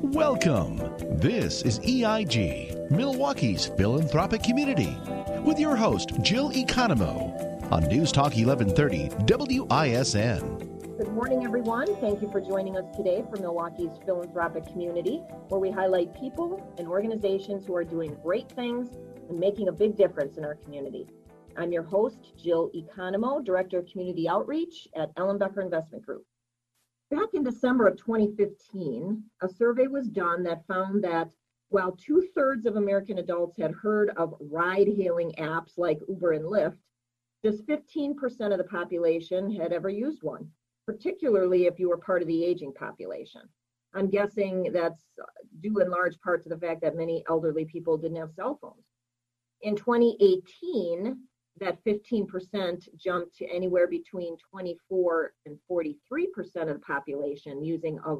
Welcome. This is EIG, Milwaukee's philanthropic community, with your host, Jill Economou, on News Talk 1130 WISN. Good morning, everyone. Thank you for joining us today for Milwaukee's philanthropic community, where we highlight people and organizations who are doing great things and making a big difference in our community. I'm your host, Jill Economou, Director of Community Outreach at Ellenbecker Investment Group. Back in December of 2015, a survey was done that found that while two thirds of American adults had heard of ride hailing apps like Uber and Lyft, just 15% of the population had ever used one, particularly if you were part of the aging population. I'm guessing that's due in large part to the fact that many elderly people didn't have cell phones. In 2018, that 15% jumped to anywhere between 24 and 43% of the population using a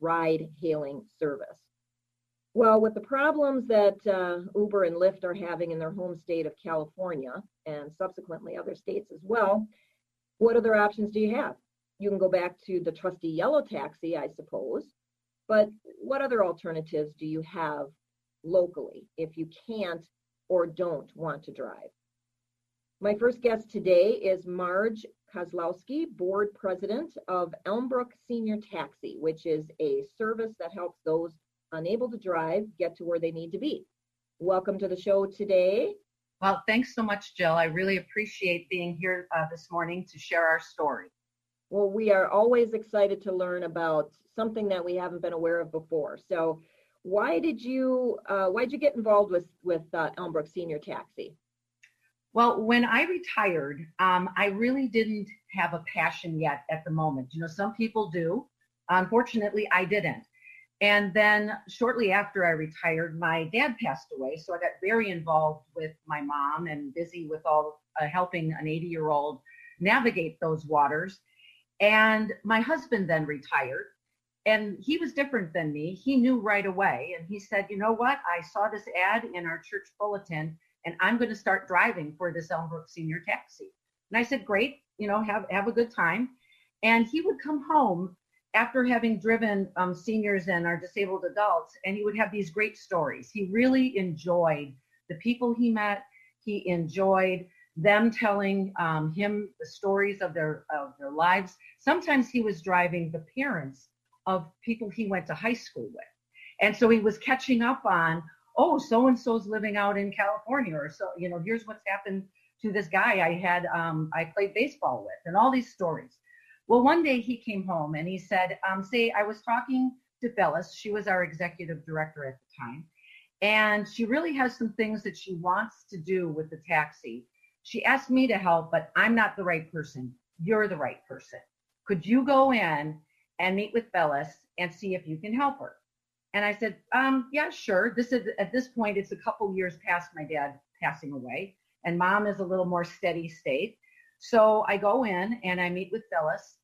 ride hailing service. Well, with the problems that uh, Uber and Lyft are having in their home state of California and subsequently other states as well, what other options do you have? You can go back to the trusty yellow taxi, I suppose, but what other alternatives do you have locally if you can't or don't want to drive? My first guest today is Marge Kozlowski, board president of Elmbrook Senior Taxi, which is a service that helps those unable to drive get to where they need to be. Welcome to the show today. Well, thanks so much, Jill. I really appreciate being here uh, this morning to share our story. Well, we are always excited to learn about something that we haven't been aware of before. So, why did you uh, why did you get involved with with uh, Elmbrook Senior Taxi? Well, when I retired, um, I really didn't have a passion yet at the moment. You know, some people do. Unfortunately, I didn't. And then shortly after I retired, my dad passed away. So I got very involved with my mom and busy with all uh, helping an 80 year old navigate those waters. And my husband then retired. And he was different than me. He knew right away. And he said, You know what? I saw this ad in our church bulletin and I'm going to start driving for this Elmbrook Senior Taxi. And I said, great, you know, have, have a good time. And he would come home after having driven um, seniors and our disabled adults, and he would have these great stories. He really enjoyed the people he met. He enjoyed them telling um, him the stories of their of their lives. Sometimes he was driving the parents of people he went to high school with, and so he was catching up on oh, so and so's living out in California, or so, you know, here's what's happened to this guy I had, um, I played baseball with, and all these stories. Well, one day he came home and he said, um, say, I was talking to Phyllis, she was our executive director at the time, and she really has some things that she wants to do with the taxi. She asked me to help, but I'm not the right person. You're the right person. Could you go in and meet with Phyllis and see if you can help her? And I said, um, yeah, sure. This is at this point, it's a couple years past my dad passing away, and mom is a little more steady state. So I go in and I meet with Phyllis,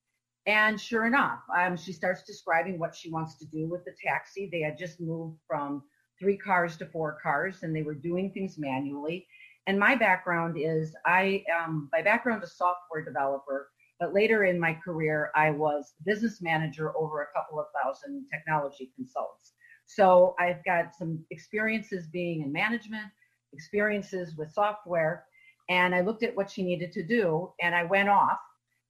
and sure enough, um, she starts describing what she wants to do with the taxi. They had just moved from three cars to four cars, and they were doing things manually. And my background is I, um, by background, a software developer, but later in my career, I was business manager over a couple of thousand technology consultants. So I've got some experiences being in management, experiences with software, and I looked at what she needed to do and I went off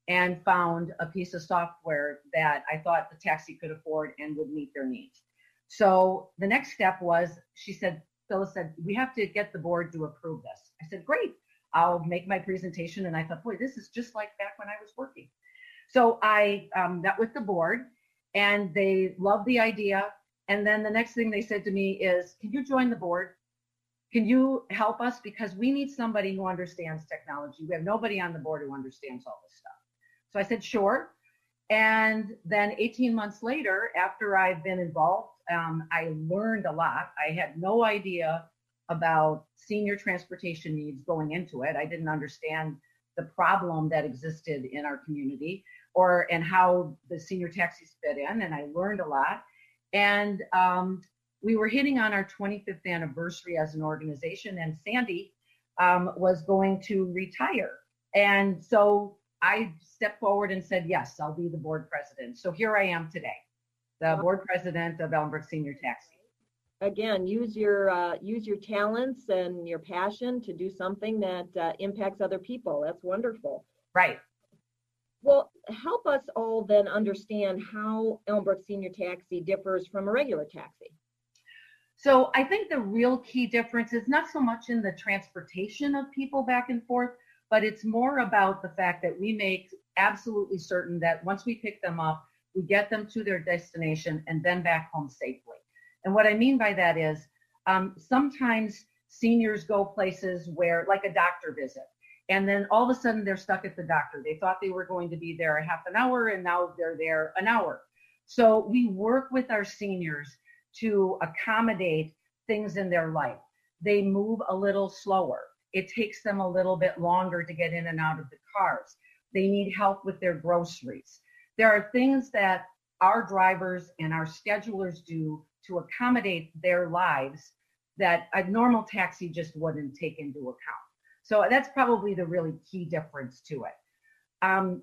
and found a piece of software that I thought the taxi could afford and would meet their needs. So the next step was she said, Phyllis said, we have to get the board to approve this. I said, great, I'll make my presentation. And I thought, boy, this is just like back when I was working. So I um, met with the board and they loved the idea. And then the next thing they said to me is, Can you join the board? Can you help us? Because we need somebody who understands technology. We have nobody on the board who understands all this stuff. So I said, Sure. And then 18 months later, after I've been involved, um, I learned a lot. I had no idea about senior transportation needs going into it. I didn't understand the problem that existed in our community or and how the senior taxis fit in and I learned a lot and um, we were hitting on our 25th anniversary as an organization, and Sandy um, was going to retire. And so I stepped forward and said, Yes, I'll be the board president. So here I am today. the board president of Elmbrook Senior Taxi. Again, use your uh, use your talents and your passion to do something that uh, impacts other people. That's wonderful. Right. Well, help us all then understand how Elmbrook Senior Taxi differs from a regular taxi. So I think the real key difference is not so much in the transportation of people back and forth, but it's more about the fact that we make absolutely certain that once we pick them up, we get them to their destination and then back home safely. And what I mean by that is um, sometimes seniors go places where, like a doctor visit, and then all of a sudden they're stuck at the doctor. They thought they were going to be there a half an hour, and now they're there an hour. So we work with our seniors to accommodate things in their life. They move a little slower. It takes them a little bit longer to get in and out of the cars. They need help with their groceries. There are things that our drivers and our schedulers do to accommodate their lives that a normal taxi just wouldn't take into account. So that's probably the really key difference to it. Um,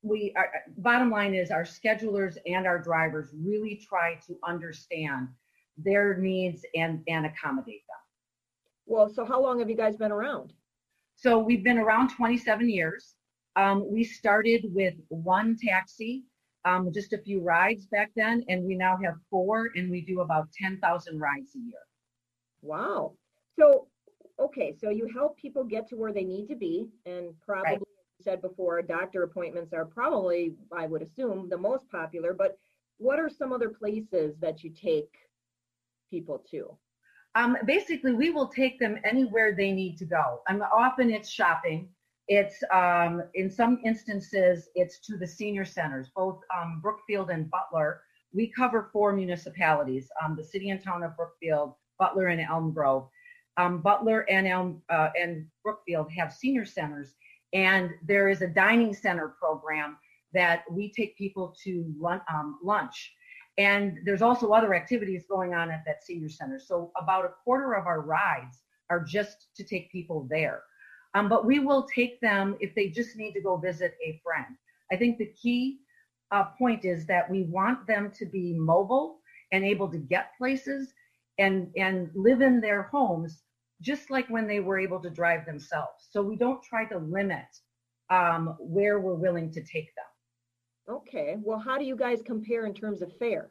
we bottom line is our schedulers and our drivers really try to understand their needs and and accommodate them. Well, so how long have you guys been around? So we've been around 27 years. Um, we started with one taxi, um, just a few rides back then, and we now have four, and we do about 10,000 rides a year. Wow. So, okay, so you help people get to where they need to be, and probably, right. said before, doctor appointments are probably, I would assume, the most popular. But what are some other places that you take people to? Um, basically, we will take them anywhere they need to go. And often it's shopping. It's um, in some instances it's to the senior centers, both um, Brookfield and Butler. We cover four municipalities: um, the city and town of Brookfield, Butler, and Elm Grove. Um, Butler and Elm uh, and Brookfield have senior centers, and there is a dining center program that we take people to lunch, um, lunch. And there's also other activities going on at that senior center. So about a quarter of our rides are just to take people there. Um, but we will take them if they just need to go visit a friend. I think the key uh, point is that we want them to be mobile and able to get places and and live in their homes just like when they were able to drive themselves. So we don't try to limit um, where we're willing to take them. Okay. Well, how do you guys compare in terms of fare?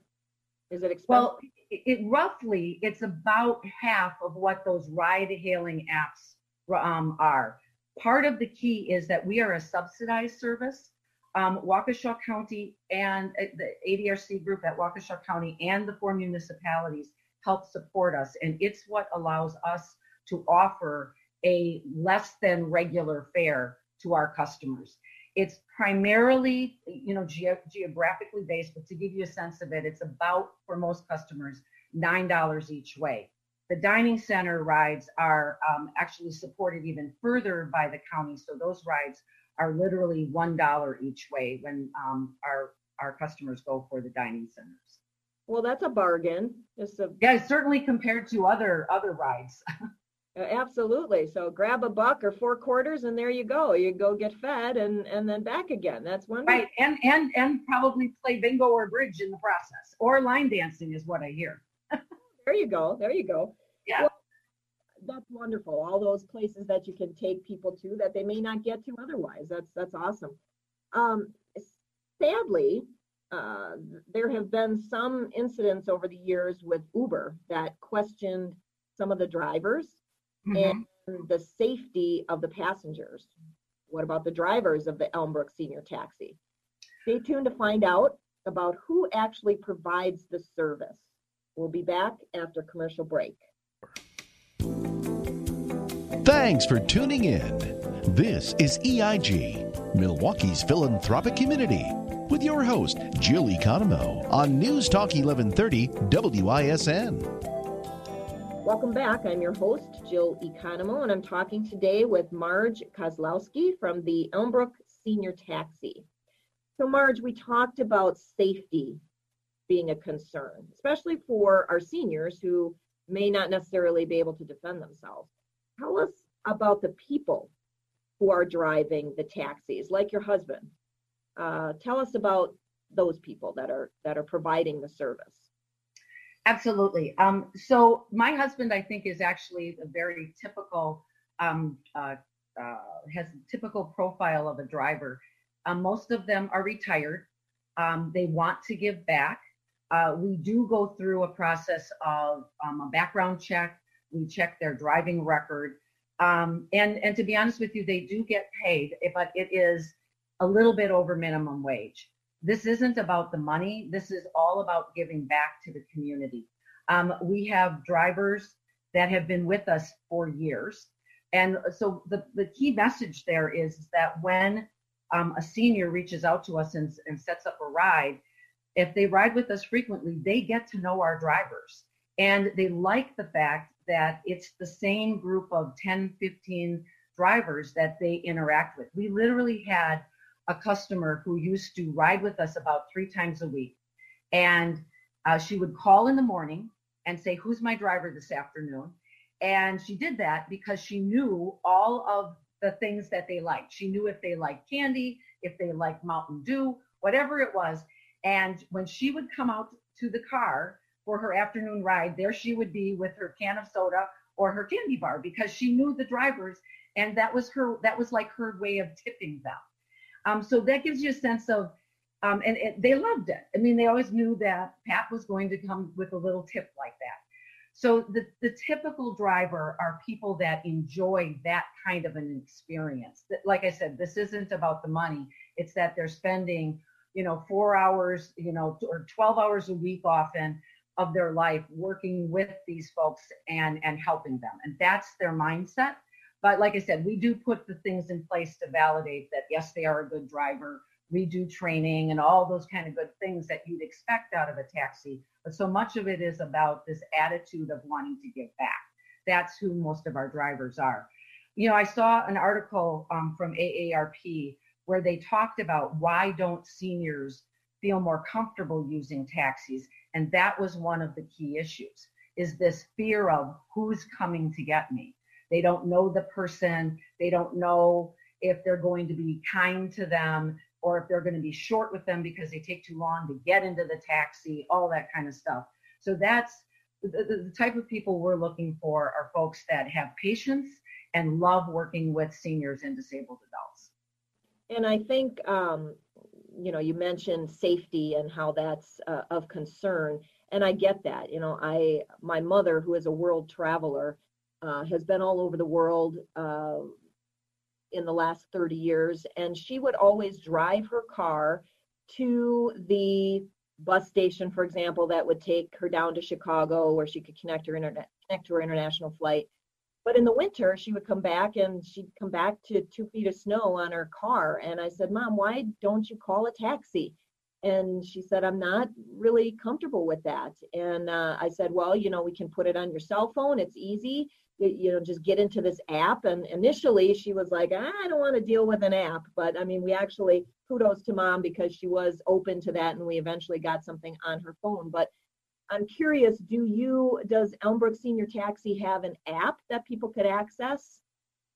Is it expensive? Well, it, it roughly it's about half of what those ride-hailing apps um, are. Part of the key is that we are a subsidized service. Um, Waukesha County and uh, the ADRC group at Waukesha County and the four municipalities help support us. And it's what allows us to offer a less than regular fare to our customers. It's primarily, you know, ge- geographically based, but to give you a sense of it, it's about for most customers $9 each way. The dining center rides are um, actually supported even further by the county. So those rides are literally $1 each way when um, our, our customers go for the dining centers. Well, that's a bargain. It's a yeah, certainly compared to other other rides. Absolutely. So grab a buck or four quarters, and there you go. You go get fed, and and then back again. That's one Right, and and and probably play bingo or bridge in the process, or line dancing is what I hear. there you go. There you go. Yeah. Well, that's wonderful. All those places that you can take people to that they may not get to otherwise. That's that's awesome. Um, sadly, uh, there have been some incidents over the years with Uber that questioned some of the drivers mm-hmm. and the safety of the passengers. What about the drivers of the Elmbrook Senior Taxi? Stay tuned to find out about who actually provides the service. We'll be back after commercial break. Thanks for tuning in. This is EIG, Milwaukee's philanthropic community, with your host, Jill Economou, on News Talk 1130 WISN. Welcome back. I'm your host, Jill Economou, and I'm talking today with Marge Kozlowski from the Elmbrook Senior Taxi. So, Marge, we talked about safety being a concern, especially for our seniors who may not necessarily be able to defend themselves. Tell us about the people who are driving the taxis, like your husband. Uh, tell us about those people that are that are providing the service? Absolutely. Um, so my husband, I think, is actually a very typical, um, uh, uh, has typical profile of a driver. Um, most of them are retired. Um, they want to give back. Uh, we do go through a process of um, a background check. We check their driving record. Um, and, and to be honest with you, they do get paid, but it is a little bit over minimum wage. This isn't about the money. This is all about giving back to the community. Um, we have drivers that have been with us for years. And so the, the key message there is that when um, a senior reaches out to us and, and sets up a ride, if they ride with us frequently, they get to know our drivers. And they like the fact that it's the same group of 10, 15 drivers that they interact with. We literally had a customer who used to ride with us about three times a week. And uh, she would call in the morning and say, Who's my driver this afternoon? And she did that because she knew all of the things that they liked. She knew if they liked candy, if they liked Mountain Dew, whatever it was. And when she would come out to the car for her afternoon ride, there she would be with her can of soda or her candy bar because she knew the drivers and that was her that was like her way of tipping them um, so that gives you a sense of um, and it, they loved it. I mean they always knew that pat was going to come with a little tip like that. So the, the typical driver are people that enjoy that kind of an experience. That, like i said this isn't about the money. It's that they're spending you know four hours you know or 12 hours a week often of their life working with these folks and and helping them. And that's their mindset but like i said we do put the things in place to validate that yes they are a good driver. We do training and all those kind of good things that you'd expect out of a taxi. But so much of it is about this attitude of wanting to give back. That's who most of our drivers are. You know i saw an article um, from aarp where they talked about why don't seniors feel more comfortable using taxis and that was one of the key issues is this fear of who's coming to get me they don't know the person they don't know if they're going to be kind to them or if they're going to be short with them because they take too long to get into the taxi all that kind of stuff so that's the, the type of people we're looking for are folks that have patience and love working with seniors and disabled adults and I think, um, you know, you mentioned safety and how that's uh, of concern. And I get that. You know, I, my mother, who is a world traveler, uh, has been all over the world uh, in the last 30 years. And she would always drive her car to the bus station, for example, that would take her down to Chicago where she could connect her internet, connect to her international flight. But in the winter, she would come back and she'd come back to two feet of snow on her car. And I said, Mom, why don't you call a taxi? And she said, I'm not really comfortable with that. And uh, I said, Well, you know, we can put it on your cell phone. It's easy. You, know, just get into this app. And initially, she was like, I don't want to deal with an app. But I mean, we actually, kudos to mom because she was open to that. And we eventually got something on her phone. But I'm curious, do you, does Elmbrook Senior Taxi have an app that people could access?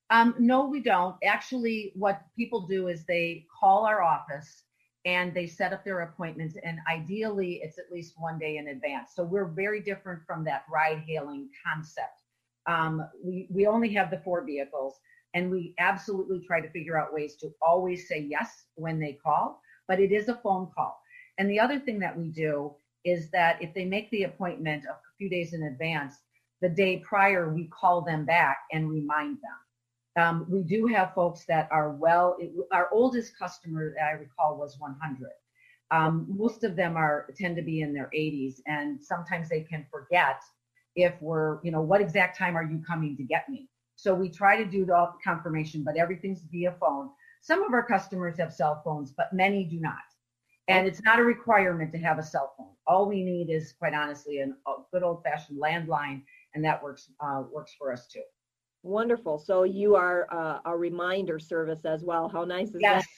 Um, no, we don't. Actually, what people do is they call our office and they set up their appointments and ideally it's at least one day in advance. So we're very different from that ride hailing concept. Um, we, we only have the four vehicles and we absolutely try to figure out ways to always say yes when they call, but it is a phone call. And the other thing that we do is that if they make the appointment a few days in advance, the day prior, we call them back and remind them. Um, we do have folks that are well, it, our oldest customer that I recall was 100. Um, most of them are tend to be in their 80s, and sometimes they can forget if we're, you know, what exact time are you coming to get me? So we try to do the confirmation, but everything's via phone. Some of our customers have cell phones, but many do not. And it's not a requirement to have a cell phone. All we need is, quite honestly, a good old-fashioned landline, and that works uh, works for us too. Wonderful. So you are uh, a reminder service as well. How nice is yes. that?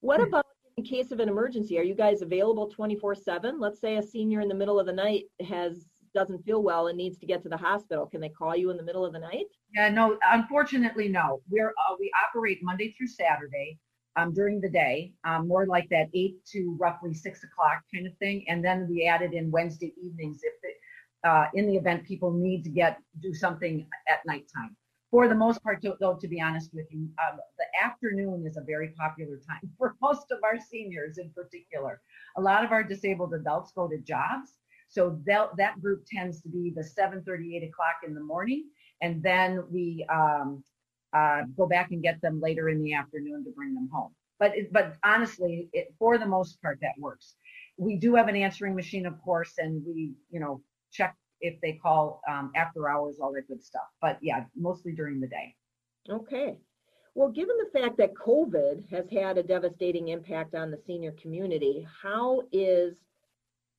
What about in case of an emergency? Are you guys available 24/7? Let's say a senior in the middle of the night has doesn't feel well and needs to get to the hospital. Can they call you in the middle of the night? Yeah, no. Unfortunately, no. We're uh, we operate Monday through Saturday um, during the day, um, more like that eight to roughly six o'clock kind of thing. And then we added in Wednesday evenings if it, uh, in the event people need to get do something at nighttime. For the most part, though, to be honest with you, um, the afternoon is a very popular time for most of our seniors in particular. A lot of our disabled adults go to jobs. So that that group tends to be the 7:30, 8 o'clock in the morning. And then we um, uh, go back and get them later in the afternoon to bring them home. But it, but honestly, it, for the most part, that works. We do have an answering machine, of course, and we you know check if they call um, after hours, all that good stuff. But yeah, mostly during the day. Okay. Well, given the fact that COVID has had a devastating impact on the senior community, how is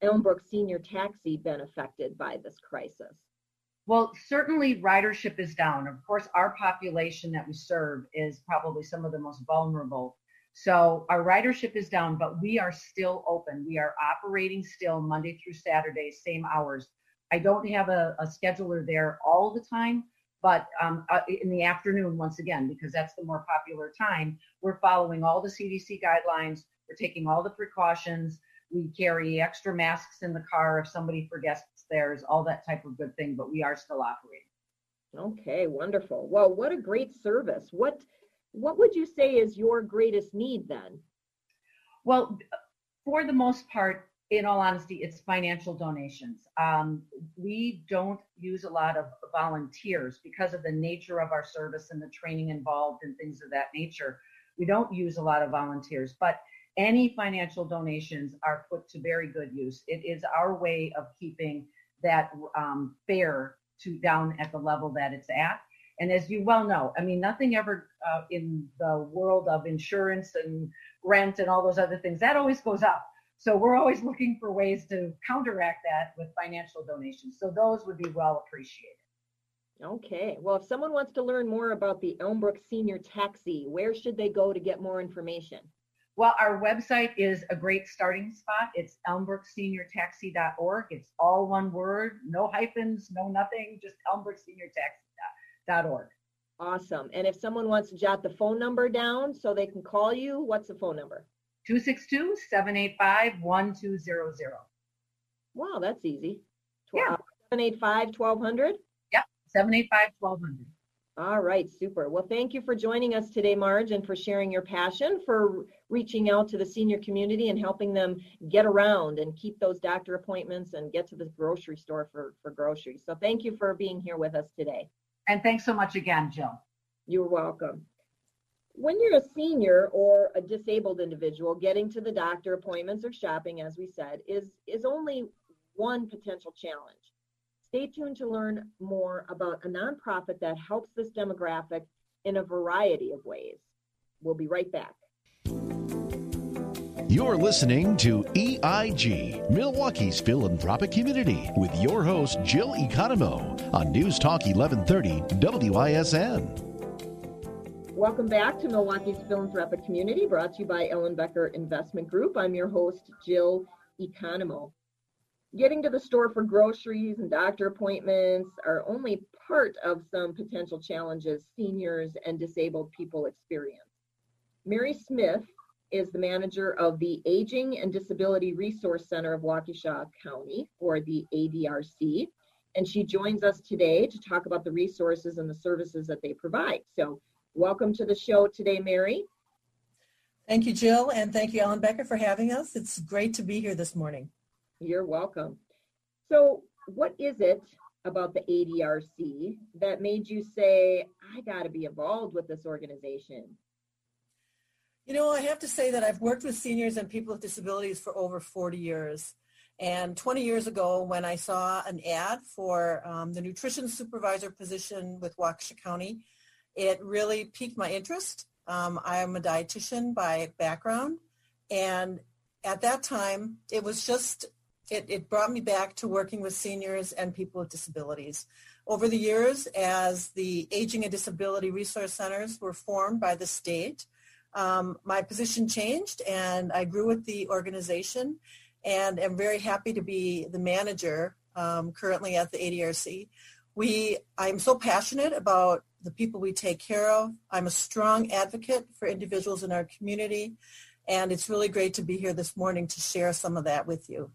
Elmbrook Senior Taxi been affected by this crisis? Well, certainly ridership is down. Of course, our population that we serve is probably some of the most vulnerable. So our ridership is down, but we are still open. We are operating still Monday through Saturday, same hours. I don't have a, a scheduler there all the time, but um, uh, in the afternoon, once again, because that's the more popular time, we're following all the CDC guidelines. We're taking all the precautions. We carry extra masks in the car if somebody forgets theirs, all that type of good thing, but we are still operating. Okay, wonderful. Well, what a great service. What what would you say is your greatest need then? Well, for the most part, in all honesty, it's financial donations. Um, we don't use a lot of volunteers because of the nature of our service and the training involved and things of that nature. We don't use a lot of volunteers, but any financial donations are put to very good use. It is our way of keeping that um, fare to down at the level that it's at. And as you well know, I mean, nothing ever uh, in the world of insurance and rent and all those other things that always goes up. So we're always looking for ways to counteract that with financial donations. So those would be well appreciated. Okay. Well, if someone wants to learn more about the Elmbrook Senior Taxi, where should they go to get more information? Well, our website is a great starting spot. It's elmbrookseniortaxi.org. It's all one word, no hyphens, no nothing, just elmbrookseniortaxi.org. Awesome. And if someone wants to jot the phone number down so they can call you, what's the phone number? 262 785 1200. Wow, that's easy. Yeah. 785 1200? Yep, 785 1200. All right, super. Well, thank you for joining us today, Marge, and for sharing your passion for reaching out to the senior community and helping them get around and keep those doctor appointments and get to the grocery store for, for groceries. So thank you for being here with us today. And thanks so much again, Jill. You're welcome. When you're a senior or a disabled individual, getting to the doctor appointments or shopping, as we said, is, is only one potential challenge. Stay tuned to learn more about a nonprofit that helps this demographic in a variety of ways. We'll be right back. You're listening to EIG, Milwaukee's philanthropic community, with your host, Jill Economou, on News Talk 1130 WISN. Welcome back to Milwaukee's philanthropic community, brought to you by Ellenbecker Investment Group. I'm your host, Jill Economou getting to the store for groceries and doctor appointments are only part of some potential challenges seniors and disabled people experience. Mary Smith is the manager of the Aging and Disability Resource Center of Waukesha County, or the ADRC, and she joins us today to talk about the resources and the services that they provide. So, welcome to the show today, Mary. Thank you, Jill, and thank you, Ellenbecker, for having us. It's great to be here this morning. You're welcome. So, what is it about the ADRC that made you say, I got to be involved with this organization? You know, I have to say that I've worked with seniors and people with disabilities for over 40 years. And 20 years ago, when I saw an ad for um, the nutrition supervisor position with Waukesha County, it really piqued my interest. Um, I am a dietitian by background. And at that time, it was just it, it brought me back to working with seniors and people with disabilities. Over the years, as the Aging and Disability Resource Centers were formed by the state, um, my position changed and I grew with the organization and am very happy to be the manager um, currently at the ADRC. We, I'm so passionate about the people we take care of. I'm a strong advocate for individuals in our community, and it's really great to be here this morning to share some of that with you.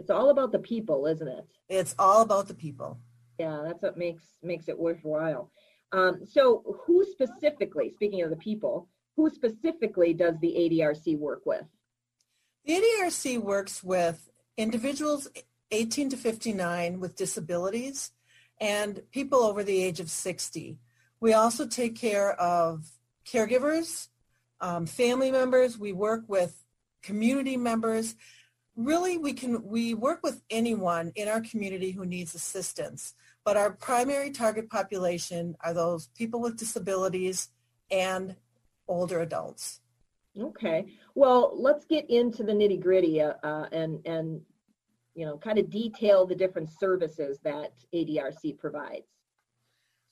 It's all about the people, isn't it? It's all about the people. Yeah, that's what makes makes it worthwhile. Um, so, who specifically, speaking of the people, who specifically does the ADRC work with? The ADRC works with individuals 18 to 59 with disabilities and people over the age of 60. We also take care of caregivers, um, family members. We work with community members. Really, we can we work with anyone in our community who needs assistance. But our primary target population are those people with disabilities and older adults. Okay. Well, let's get into the nitty gritty uh, uh, and and you know kind of detail the different services that ADRC provides.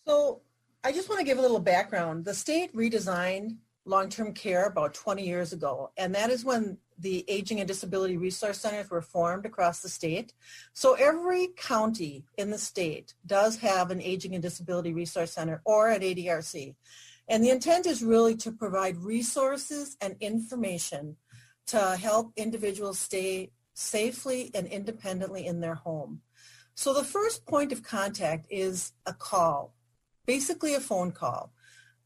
So I just want to give a little background. The state redesigned long-term care about 20 years ago, and that is when the Aging and Disability Resource Centers were formed across the state. So every county in the state does have an Aging and Disability Resource Center or an ADRC. And the intent is really to provide resources and information to help individuals stay safely and independently in their home. So the first point of contact is a call, basically a phone call.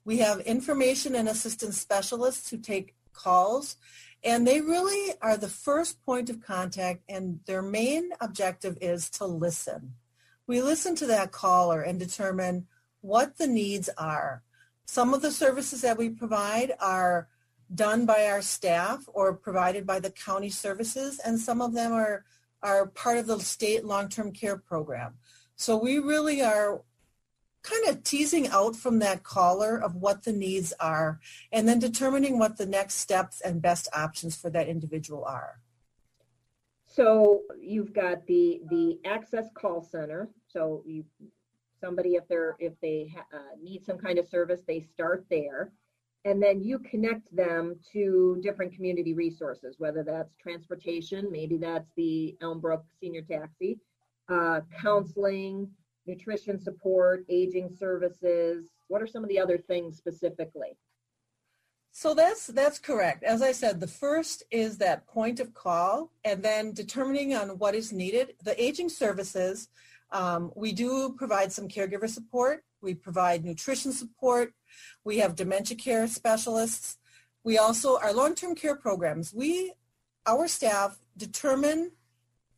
We have information and assistance specialists who take calls and they really are the first point of contact and their main objective is to listen. We listen to that caller and determine what the needs are. Some of the services that we provide are done by our staff or provided by the county services, and some of them are, are part of the state long-term care program. So we really are kind of teasing out from that caller of what the needs are and then determining what the next steps and best options for that individual are. So you've got the the access call center. So you somebody if they're if they uh, need some kind of service, they start there and then you connect them to different community resources, whether that's transportation, maybe that's the Elmbrook Senior Taxi, uh, counseling, nutrition support, aging services. What are some of the other things specifically? So that's that's correct. As I said, the first is that point of call, and then determining on what is needed. The aging services, um, we do provide some caregiver support. We provide nutrition support. We have dementia care specialists. We also, our long-term care programs, we, our staff determine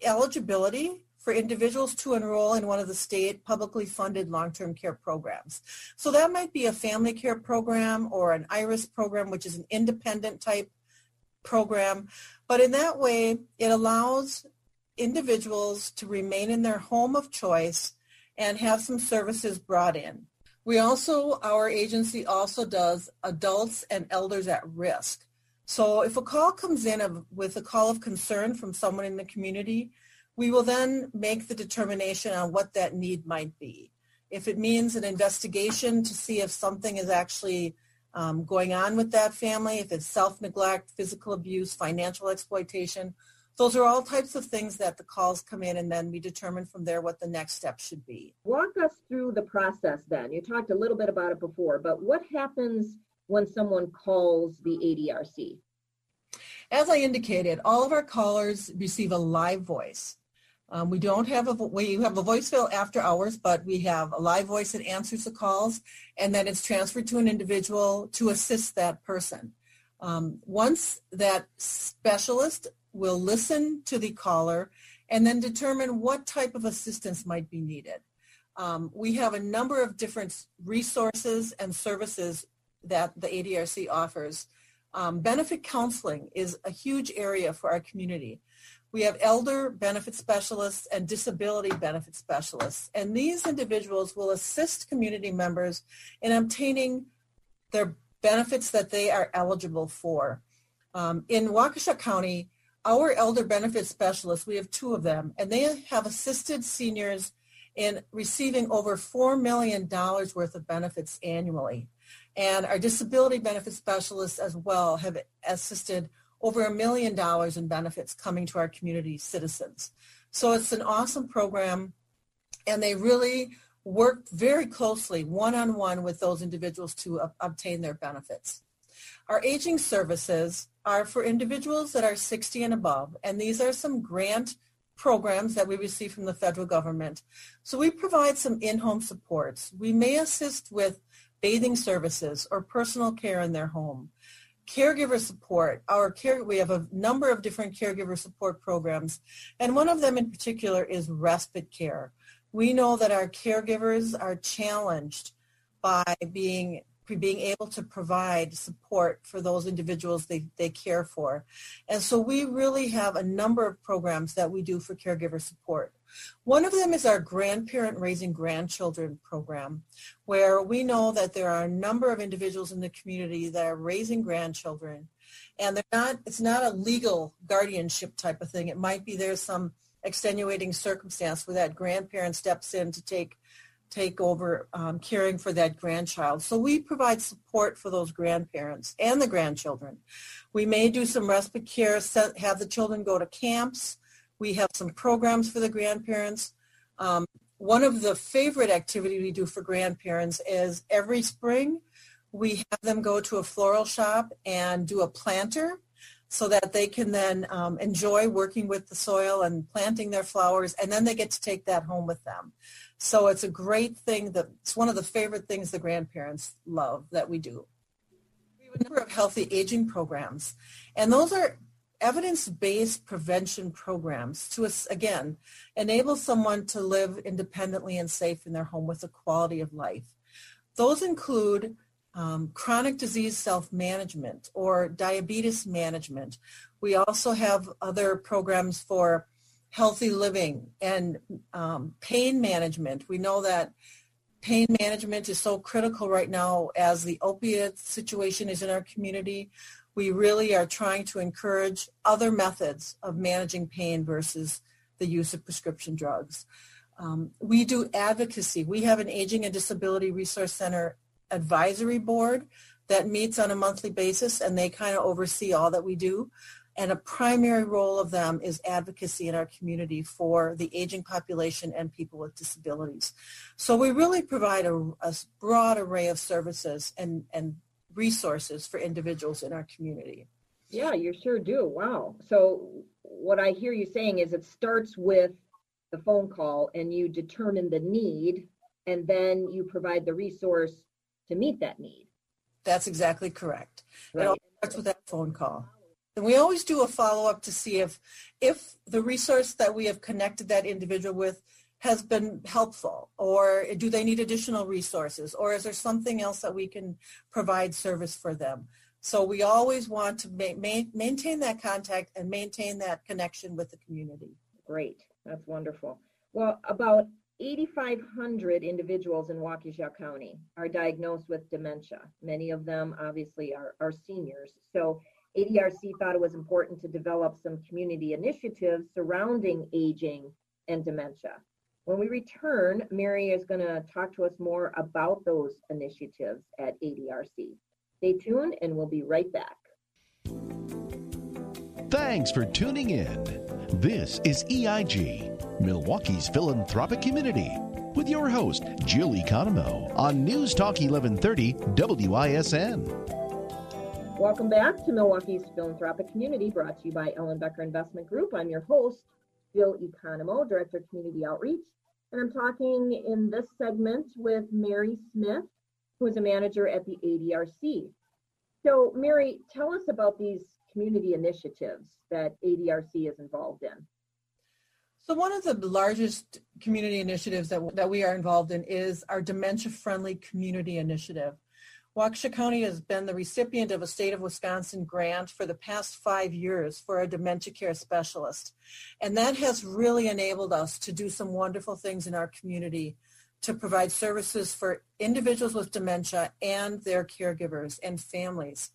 eligibility for individuals to enroll in one of the state publicly funded long-term care programs. So that might be a family care program or an IRIS program, which is an independent type program. But in that way, it allows individuals to remain in their home of choice and have some services brought in. We also, our agency also does adults and elders at risk. So if a call comes in of, with a call of concern from someone in the community, we will then make the determination on what that need might be. If it means an investigation to see if something is actually um, going on with that family, if it's self-neglect, physical abuse, financial exploitation, those are all types of things that the calls come in and then we determine from there what the next step should be. Walk us through the process then. You talked a little bit about it before, but what happens when someone calls the ADRC? As I indicated, all of our callers receive a live voice. Um, we don't have a we have a voicemail after hours, but we have a live voice that answers the calls, and then it's transferred to an individual to assist that person. Um, once that specialist will listen to the caller and then determine what type of assistance might be needed. Um, we have a number of different resources and services that the ADRC offers. Um, benefit counseling is a huge area for our community. We have elder benefit specialists and disability benefit specialists, and these individuals will assist community members in obtaining their benefits that they are eligible for. Um, in Waukesha County, our elder benefit specialists, we have two of them, and they have assisted seniors in receiving over $4 million worth of benefits annually. And our disability benefit specialists as well have assisted over a million dollars in benefits coming to our community citizens. So it's an awesome program, and they really work very closely one-on-one with those individuals to uh, obtain their benefits. Our aging services are for individuals that are 60 and above, and these are some grant programs that we receive from the federal government. So we provide some in-home supports. We may assist with bathing services or personal care in their home. Caregiver support. Our care, we have a number of different caregiver support programs, and one of them in particular is respite care. We know that our caregivers are challenged by being being able to provide support for those individuals they, they care for. And so we really have a number of programs that we do for caregiver support. One of them is our grandparent raising grandchildren program, where we know that there are a number of individuals in the community that are raising grandchildren. And they're not, it's not a legal guardianship type of thing. It might be there's some extenuating circumstance where that grandparent steps in to take take over um, caring for that grandchild. So we provide support for those grandparents and the grandchildren. We may do some respite care, set, have the children go to camps. We have some programs for the grandparents. Um, one of the favorite activities we do for grandparents is every spring we have them go to a floral shop and do a planter so that they can then um, enjoy working with the soil and planting their flowers and then they get to take that home with them. So it's a great thing that it's one of the favorite things the grandparents love that we do. We have a number of healthy aging programs, and those are evidence-based prevention programs to, again, enable someone to live independently and safe in their home with a quality of life. Those include um, chronic disease self-management or diabetes management. We also have other programs for healthy living and um, pain management. We know that pain management is so critical right now as the opiate situation is in our community. We really are trying to encourage other methods of managing pain versus the use of prescription drugs. Um, we do advocacy. We have an Aging and Disability Resource Center advisory board that meets on a monthly basis and they kind of oversee all that we do. And a primary role of them is advocacy in our community for the aging population and people with disabilities. So we really provide a, a broad array of services and, and resources for individuals in our community. Yeah, you sure do. Wow. So what I hear you saying is it starts with the phone call and you determine the need and then you provide the resource to meet that need. That's exactly correct. Right. It all starts with that phone call. And we always do a follow-up to see if if the resource that we have connected that individual with has been helpful or do they need additional resources or is there something else that we can provide service for them so we always want to ma- ma- maintain that contact and maintain that connection with the community great that's wonderful well about 8,500 individuals in Waukesha County are diagnosed with dementia. Many of them obviously are, are seniors. So ADRC thought it was important to develop some community initiatives surrounding aging and dementia. When we return, Mary is going to talk to us more about those initiatives at ADRC. Stay tuned and we'll be right back. Thanks for tuning in. This is EIG, Milwaukee's philanthropic community, with your host, Jill Economou, on News Talk 1130 WISN. Welcome back to Milwaukee's Philanthropic Community, brought to you by Ellenbecker Investment Group. I'm your host, Jill Economou, Director of Community Outreach, and I'm talking in this segment with Mary Smith, who is a manager at the ADRC. So, Mary, tell us about these community initiatives that ADRC is involved in. So one of the largest community initiatives that, that we are involved in is our Dementia Friendly Community Initiative. Waukesha County has been the recipient of a state of Wisconsin grant for the past five years for a dementia care specialist. And that has really enabled us to do some wonderful things in our community to provide services for individuals with dementia and their caregivers and families.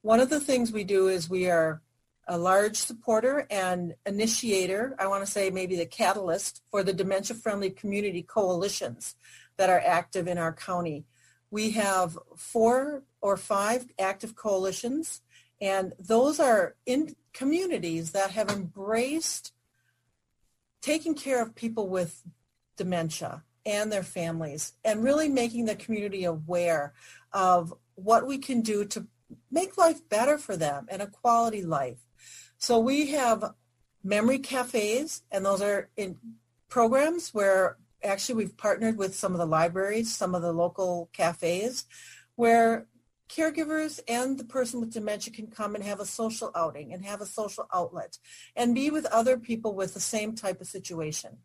One of the things we do is we are a large supporter and initiator, I want to say maybe the catalyst for the dementia friendly community coalitions that are active in our county. We have four or five active coalitions, and those are in communities that have embraced taking care of people with dementia and their families and really making the community aware of what we can do to make life better for them and a quality life. So we have memory cafes and those are in programs where actually we've partnered with some of the libraries, some of the local cafes where caregivers and the person with dementia can come and have a social outing and have a social outlet and be with other people with the same type of situation.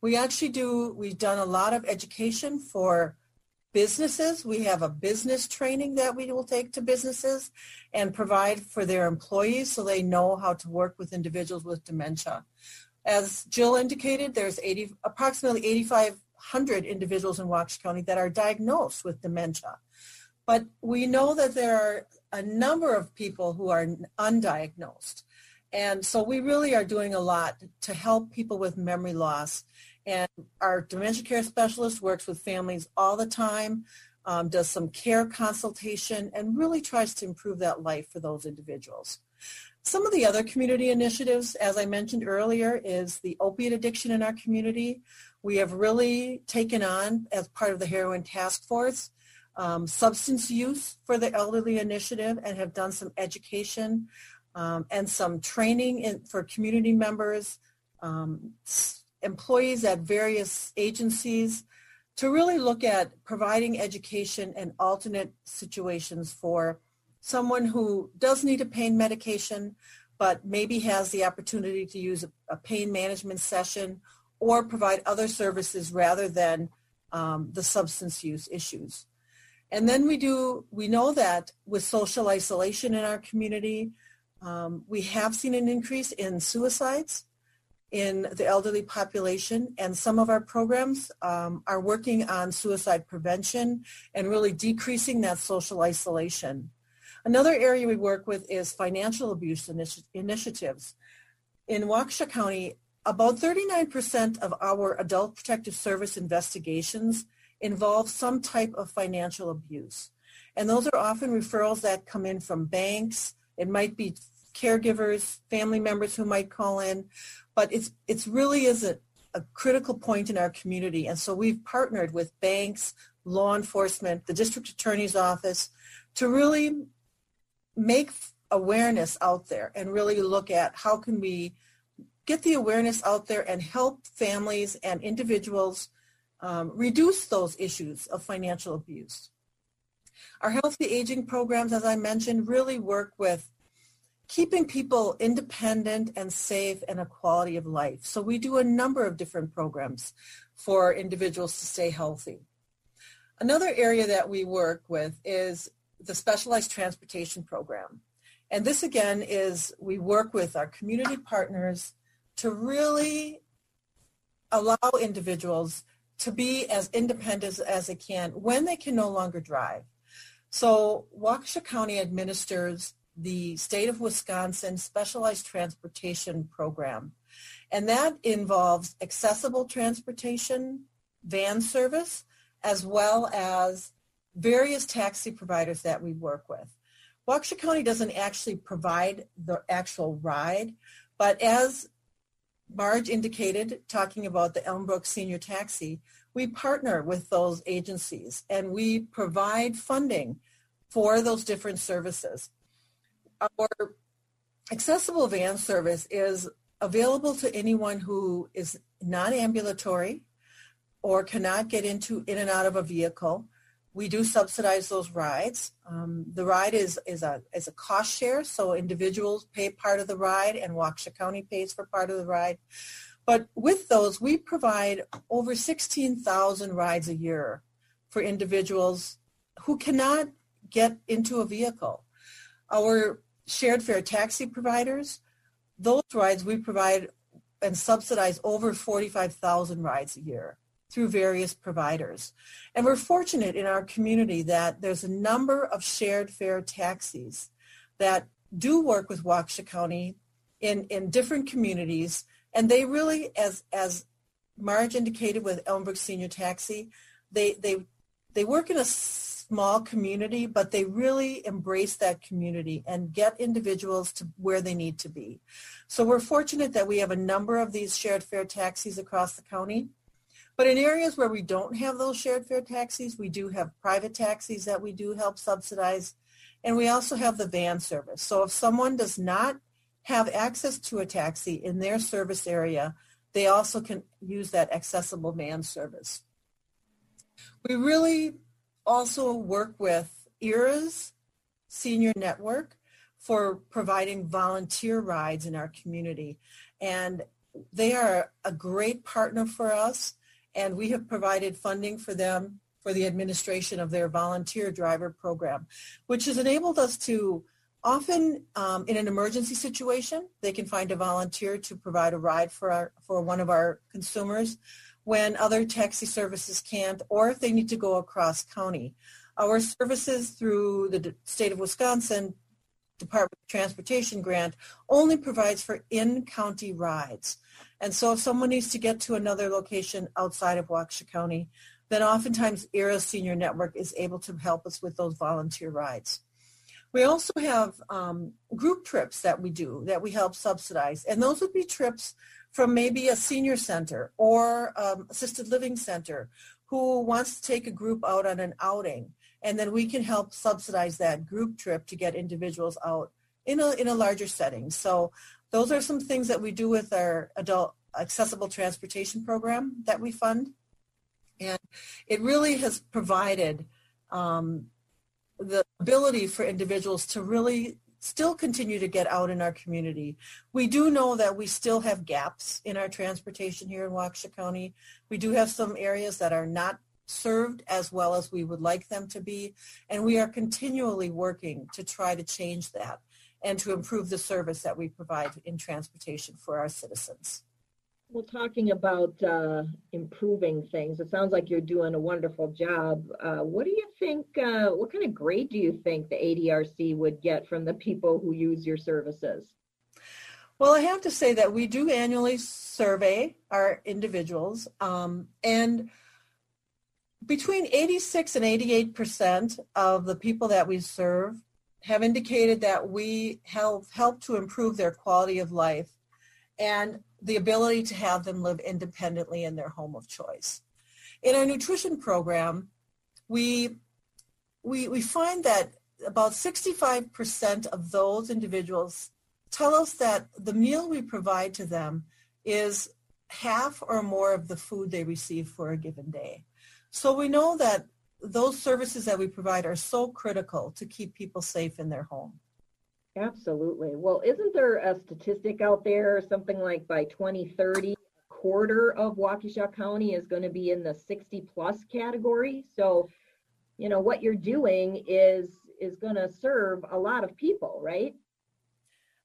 We actually do, we've done a lot of education for businesses. We have a business training that we will take to businesses and provide for their employees so they know how to work with individuals with dementia. As Jill indicated, there's 80, approximately 8,500 individuals in Waukesha County that are diagnosed with dementia. But we know that there are a number of people who are undiagnosed. And so we really are doing a lot to help people with memory loss. And our dementia care specialist works with families all the time, um, does some care consultation, and really tries to improve that life for those individuals. Some of the other community initiatives, as I mentioned earlier, is the opiate addiction in our community. We have really taken on, as part of the heroin task force, um, substance use for the elderly initiative and have done some education um, and some training in, for community members, um, employees at various agencies to really look at providing education and alternate situations for someone who does need a pain medication but maybe has the opportunity to use a, a pain management session or provide other services rather than um, the substance use issues. And then we do, we know that with social isolation in our community, um, we have seen an increase in suicides in the elderly population, and some of our programs um, are working on suicide prevention and really decreasing that social isolation. Another area we work with is financial abuse initi- initiatives. In Waukesha County, about 39% of our adult protective service investigations involve some type of financial abuse. And those are often referrals that come in from banks. It might be caregivers, family members who might call in, but it's it's really is a, a critical point in our community. And so we've partnered with banks, law enforcement, the district attorney's office to really make awareness out there and really look at how can we get the awareness out there and help families and individuals um, reduce those issues of financial abuse. Our healthy aging programs, as I mentioned, really work with keeping people independent and safe and a quality of life. So we do a number of different programs for individuals to stay healthy. Another area that we work with is the specialized transportation program. And this again is we work with our community partners to really allow individuals to be as independent as they can when they can no longer drive. So Waukesha County administers the state of Wisconsin specialized transportation program. And that involves accessible transportation, van service, as well as various taxi providers that we work with. Waukesha County doesn't actually provide the actual ride, but as Marge indicated, talking about the Elmbrook Senior Taxi, we partner with those agencies and we provide funding for those different services. Our accessible van service is available to anyone who is non-ambulatory or cannot get into in and out of a vehicle we do subsidize those rides. Um, the ride is, is, a, is a cost share, so individuals pay part of the ride and Waukesha County pays for part of the ride. But with those, we provide over 16,000 rides a year for individuals who cannot get into a vehicle. Our shared fare taxi providers, those rides we provide and subsidize over 45,000 rides a year through various providers. And we're fortunate in our community that there's a number of shared fare taxis that do work with Waukesha County in, in different communities. And they really, as, as Marge indicated with Elmbrook Senior Taxi, they, they, they work in a small community, but they really embrace that community and get individuals to where they need to be. So we're fortunate that we have a number of these shared fare taxis across the county. But in areas where we don't have those shared fare taxis, we do have private taxis that we do help subsidize. And we also have the van service. So if someone does not have access to a taxi in their service area, they also can use that accessible van service. We really also work with ERAS Senior Network for providing volunteer rides in our community. And they are a great partner for us, and we have provided funding for them for the administration of their volunteer driver program, which has enabled us to often um, in an emergency situation, they can find a volunteer to provide a ride for, our, for one of our consumers when other taxi services can't, or if they need to go across county. Our services through the state of Wisconsin Department of Transportation grant only provides for in-county rides. And so if someone needs to get to another location outside of Waukesha County, then oftentimes ERAS Senior Network is able to help us with those volunteer rides. We also have um, group trips that we do that we help subsidize. And those would be trips from maybe a senior center or um, assisted living center who wants to take a group out on an outing and then we can help subsidize that group trip to get individuals out in a, in a larger setting. So those are some things that we do with our adult accessible transportation program that we fund. And it really has provided um, the ability for individuals to really still continue to get out in our community. We do know that we still have gaps in our transportation here in Waukesha County. We do have some areas that are not served as well as we would like them to be. And we are continually working to try to change that and to improve the service that we provide in transportation for our citizens. Well, talking about uh, improving things, it sounds like you're doing a wonderful job. Uh, what do you think, uh, what kind of grade do you think the ADRC would get from the people who use your services? Well, I have to say that we do annually survey our individuals, um, and between 86 and 88 percent of the people that we serve have indicated that we have helped to improve their quality of life and the ability to have them live independently in their home of choice. In our nutrition program, we, we, we find that about 65% of those individuals tell us that the meal we provide to them is half or more of the food they receive for a given day. So we know that those services that we provide are so critical to keep people safe in their home. Absolutely. Well, isn't there a statistic out there, something like by 2030, a quarter of Waukesha County is going to be in the 60 plus category? So, you know, what you're doing is is going to serve a lot of people, right?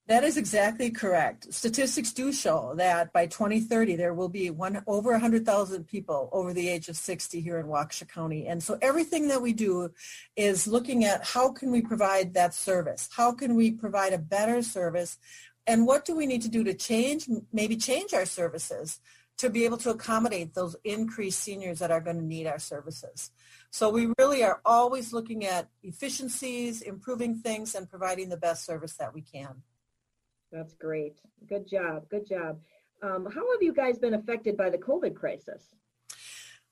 That is exactly correct. Statistics do show that by 2030 there will be one over 100,000 people over the age of 60 here in Waukesha County. And so everything that we do is looking at how can we provide that service? How can we provide a better service? And what do we need to do to change, maybe change our services to be able to accommodate those increased seniors that are going to need our services? So we really are always looking at efficiencies, improving things, and providing the best service that we can. That's great. Good job. Good job. Um, how have you guys been affected by the COVID crisis?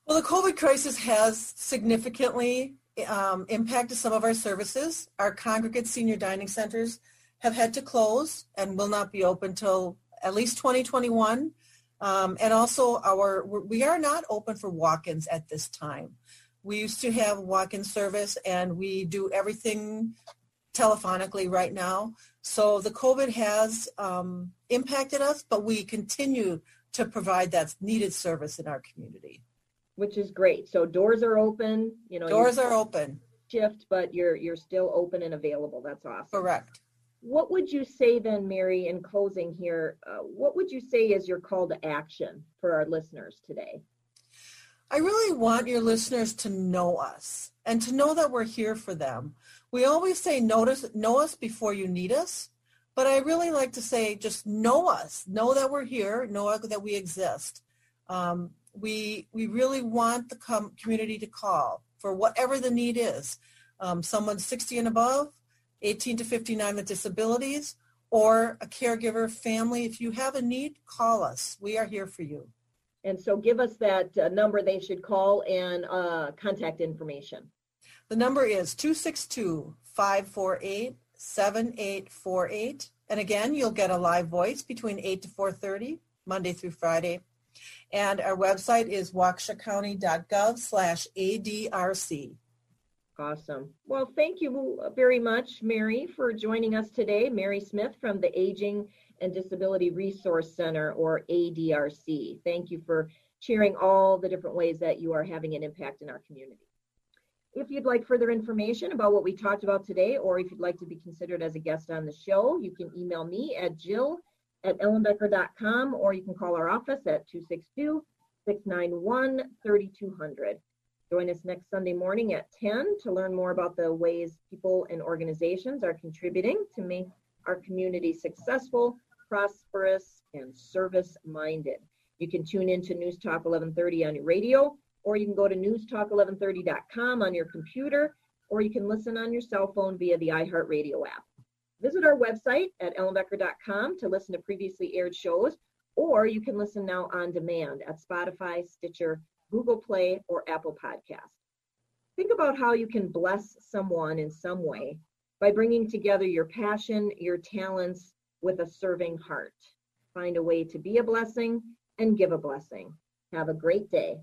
Well, the COVID crisis has significantly um, impacted some of our services. Our congregate senior dining centers have had to close and will not be open till at least 2021. Um, and also our we are not open for walk-ins at this time. We used to have walk-in service and we do everything telephonically right now. So the COVID has um, impacted us, but we continue to provide that needed service in our community. Which is great. So doors are open, you know. Doors are open. Shift, but you're you're still open and available. That's awesome. Correct. What would you say then, Mary, in closing here? Uh, what would you say is your call to action for our listeners today? I really want your listeners to know us and to know that we're here for them. We always say notice, know us before you need us, but I really like to say just know us, know that we're here, know that we exist. Um, we we really want the com- community to call for whatever the need is. Um, someone 60 and above, 18 to 59 with disabilities, or a caregiver, family. If you have a need, call us. We are here for you. And so give us that uh, number they should call and uh, contact information. The number is 262-548-7848. And again, you'll get a live voice between 8 to 4.30, Monday through Friday. And our website is waukeshacounty.gov slash ADRC. Awesome. Well, thank you very much, Mary, for joining us today. Mary Smith from the Aging and Disability Resource Center, or ADRC. Thank you for sharing all the different ways that you are having an impact in our community. If you'd like further information about what we talked about today, or if you'd like to be considered as a guest on the show, you can email me at jill at ellenbecker.com, or you can call our office at 262 691 3200. Join us next Sunday morning at 10 to learn more about the ways people and organizations are contributing to make our community successful, prosperous, and service minded. You can tune in to News Talk 1130 on your radio, or you can go to newstalk1130.com on your computer, or you can listen on your cell phone via the iHeartRadio app. Visit our website at ellenbecker.com to listen to previously aired shows, or you can listen now on demand at Spotify, Stitcher, Google Play, or Apple Podcast. Think about how you can bless someone in some way by bringing together your passion, your talents with a serving heart. Find a way to be a blessing and give a blessing. Have a great day.